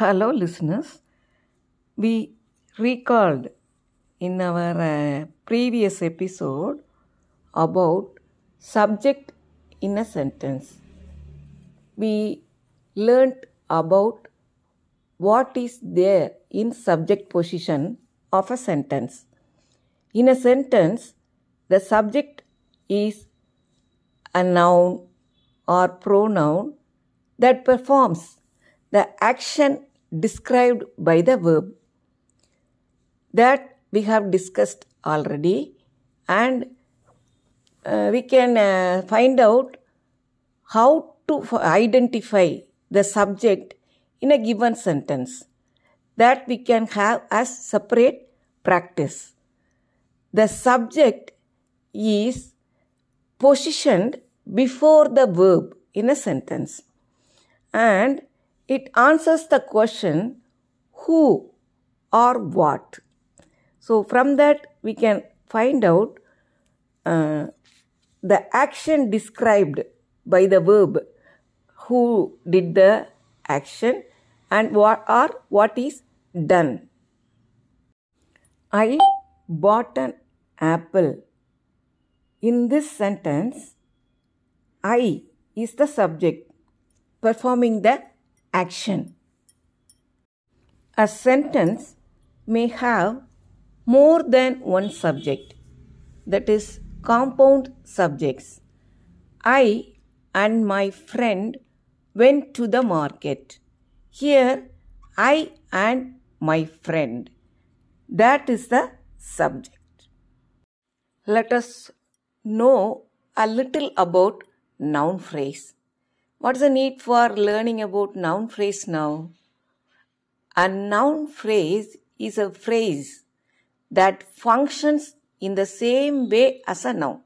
Hello, listeners. We recalled in our uh, previous episode about subject in a sentence. We learnt about what is there in subject position of a sentence. In a sentence, the subject is a noun or pronoun that performs the action described by the verb. That we have discussed already, and uh, we can uh, find out how to identify the subject in a given sentence. That we can have as separate practice. The subject is positioned before the verb in a sentence and it answers the question who or what. So, from that, we can find out uh, the action described by the verb who did the action and what or what is done. I bought an apple. In this sentence, I is the subject performing the action. A sentence may have more than one subject, that is, compound subjects. I and my friend went to the market. Here, I and my friend. That is the subject. Let us know a little about noun phrase. What is the need for learning about noun phrase now? A noun phrase is a phrase that functions in the same way as a noun.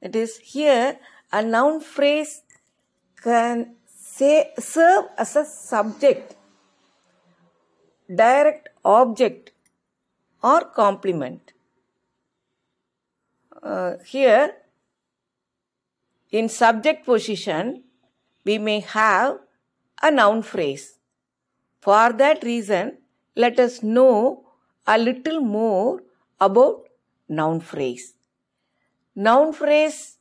That is, here a noun phrase can say, serve as a subject, direct object, or complement. Uh, here, in subject position, we may have a noun phrase. For that reason, let us know a little more about noun phrase. Noun phrase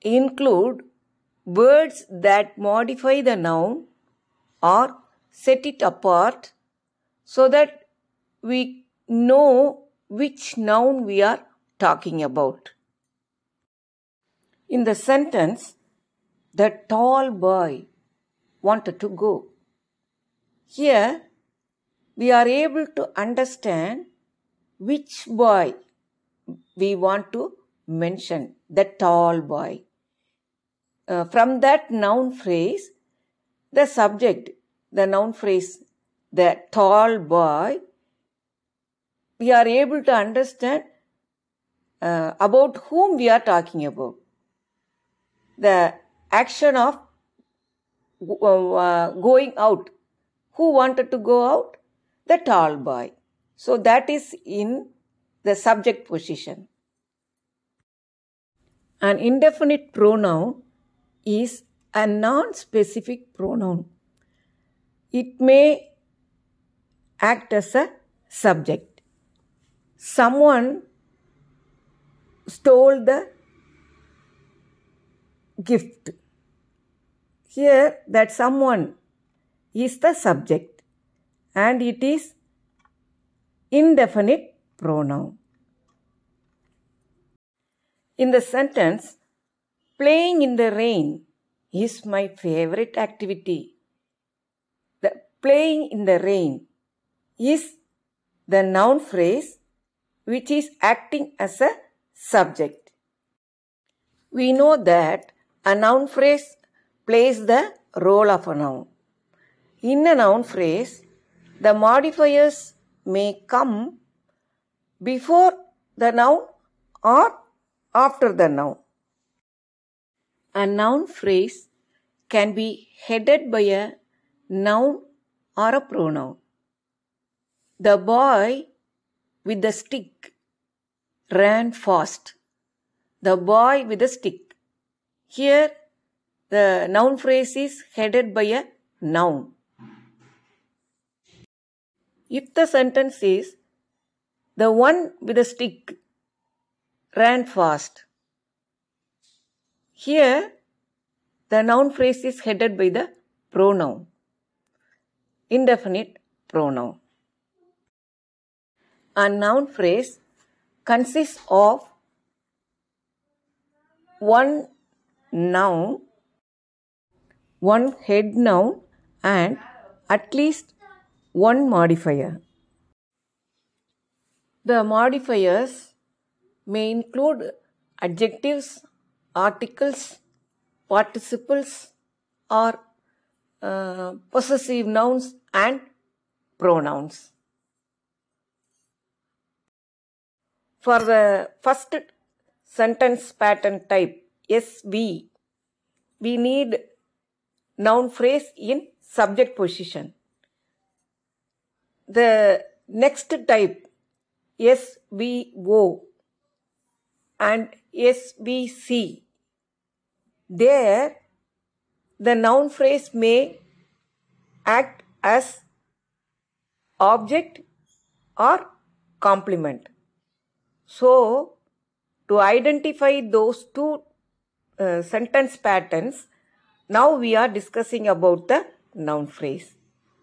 include words that modify the noun or set it apart so that we know which noun we are talking about. In the sentence, the tall boy wanted to go. Here, we are able to understand which boy we want to mention, the tall boy. Uh, from that noun phrase, the subject, the noun phrase, the tall boy, we are able to understand uh, about whom we are talking about. The action of uh, going out. Who wanted to go out? The tall boy. So that is in the subject position. An indefinite pronoun is a non specific pronoun. It may act as a subject. Someone stole the gift. Here, that someone is the subject and it is indefinite pronoun. In the sentence, playing in the rain is my favorite activity. The playing in the rain is the noun phrase which is acting as a subject. We know that a noun phrase plays the role of a noun. In a noun phrase, the modifiers may come before the noun or after the noun. A noun phrase can be headed by a noun or a pronoun. The boy with the stick ran fast. The boy with the stick. Here, the noun phrase is headed by a noun. if the sentence is the one with a stick ran fast. Here, the noun phrase is headed by the pronoun, indefinite pronoun. A noun phrase consists of one noun, one head noun, and at least one modifier. The modifiers may include adjectives, articles, participles, or uh, possessive nouns and pronouns. For the first sentence pattern type SV, we need noun phrase in subject position. The next type SVO and SVC. There, the noun phrase may act as object or complement. So, to identify those two uh, sentence patterns, now we are discussing about the noun phrase.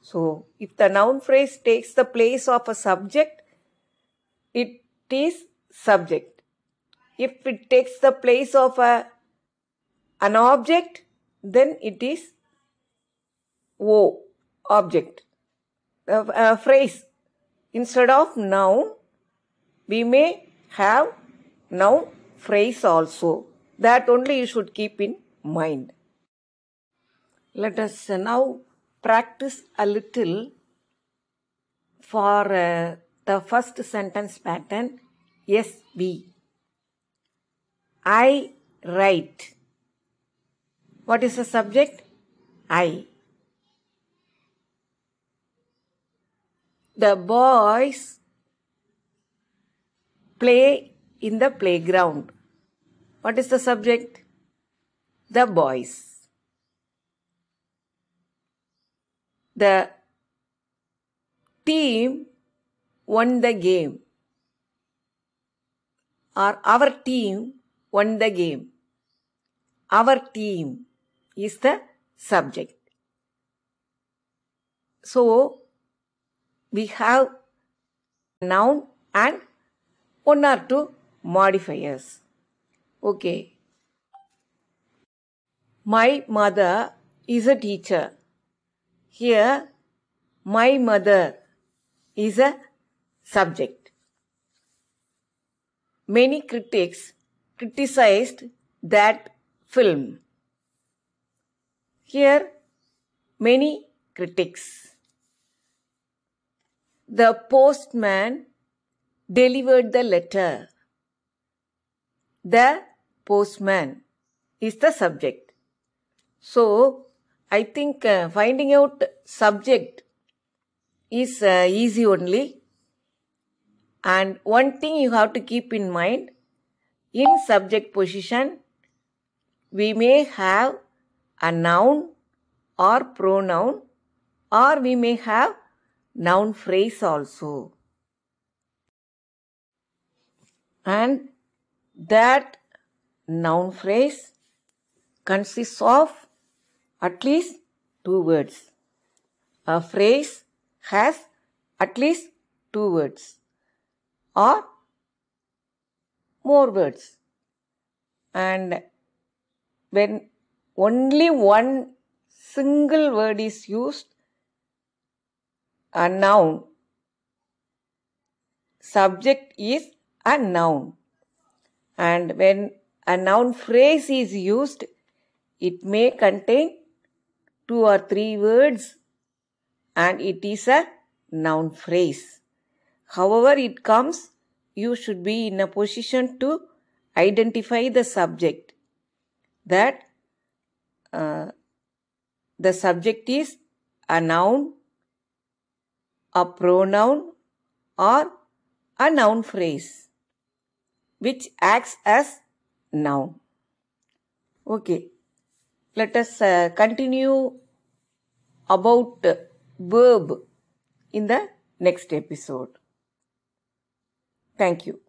So, if the noun phrase takes the place of a subject, it is subject. If it takes the place of a, an object, then it is O, object. A, a phrase. Instead of noun, we may have noun phrase also. That only you should keep in mind. Let us now practice a little for uh, the first sentence pattern SV. I write. What is the subject? I. The boys play in the playground. What is the subject? The boys. The team won the game. Or our team won the game. Our team is the subject. So, we have noun and one or two modifiers. Okay. My mother is a teacher. Here, my mother is a subject. Many critics criticized that film. Here, many critics. The postman delivered the letter. The postman is the subject. So, I think uh, finding out subject is uh, easy only. And one thing you have to keep in mind, in subject position, we may have a noun or pronoun or we may have noun phrase also. And that noun phrase consists of at least two words. A phrase has at least two words or more words. And when only one single word is used, a noun, subject is a noun. And when a noun phrase is used, it may contain two or three words and it is a noun phrase. However, it comes, you should be in a position to identify the subject. That uh, the subject is a noun, a pronoun, or a noun phrase which acts as noun. Okay, let us uh, continue about verb in the next episode. Thank you.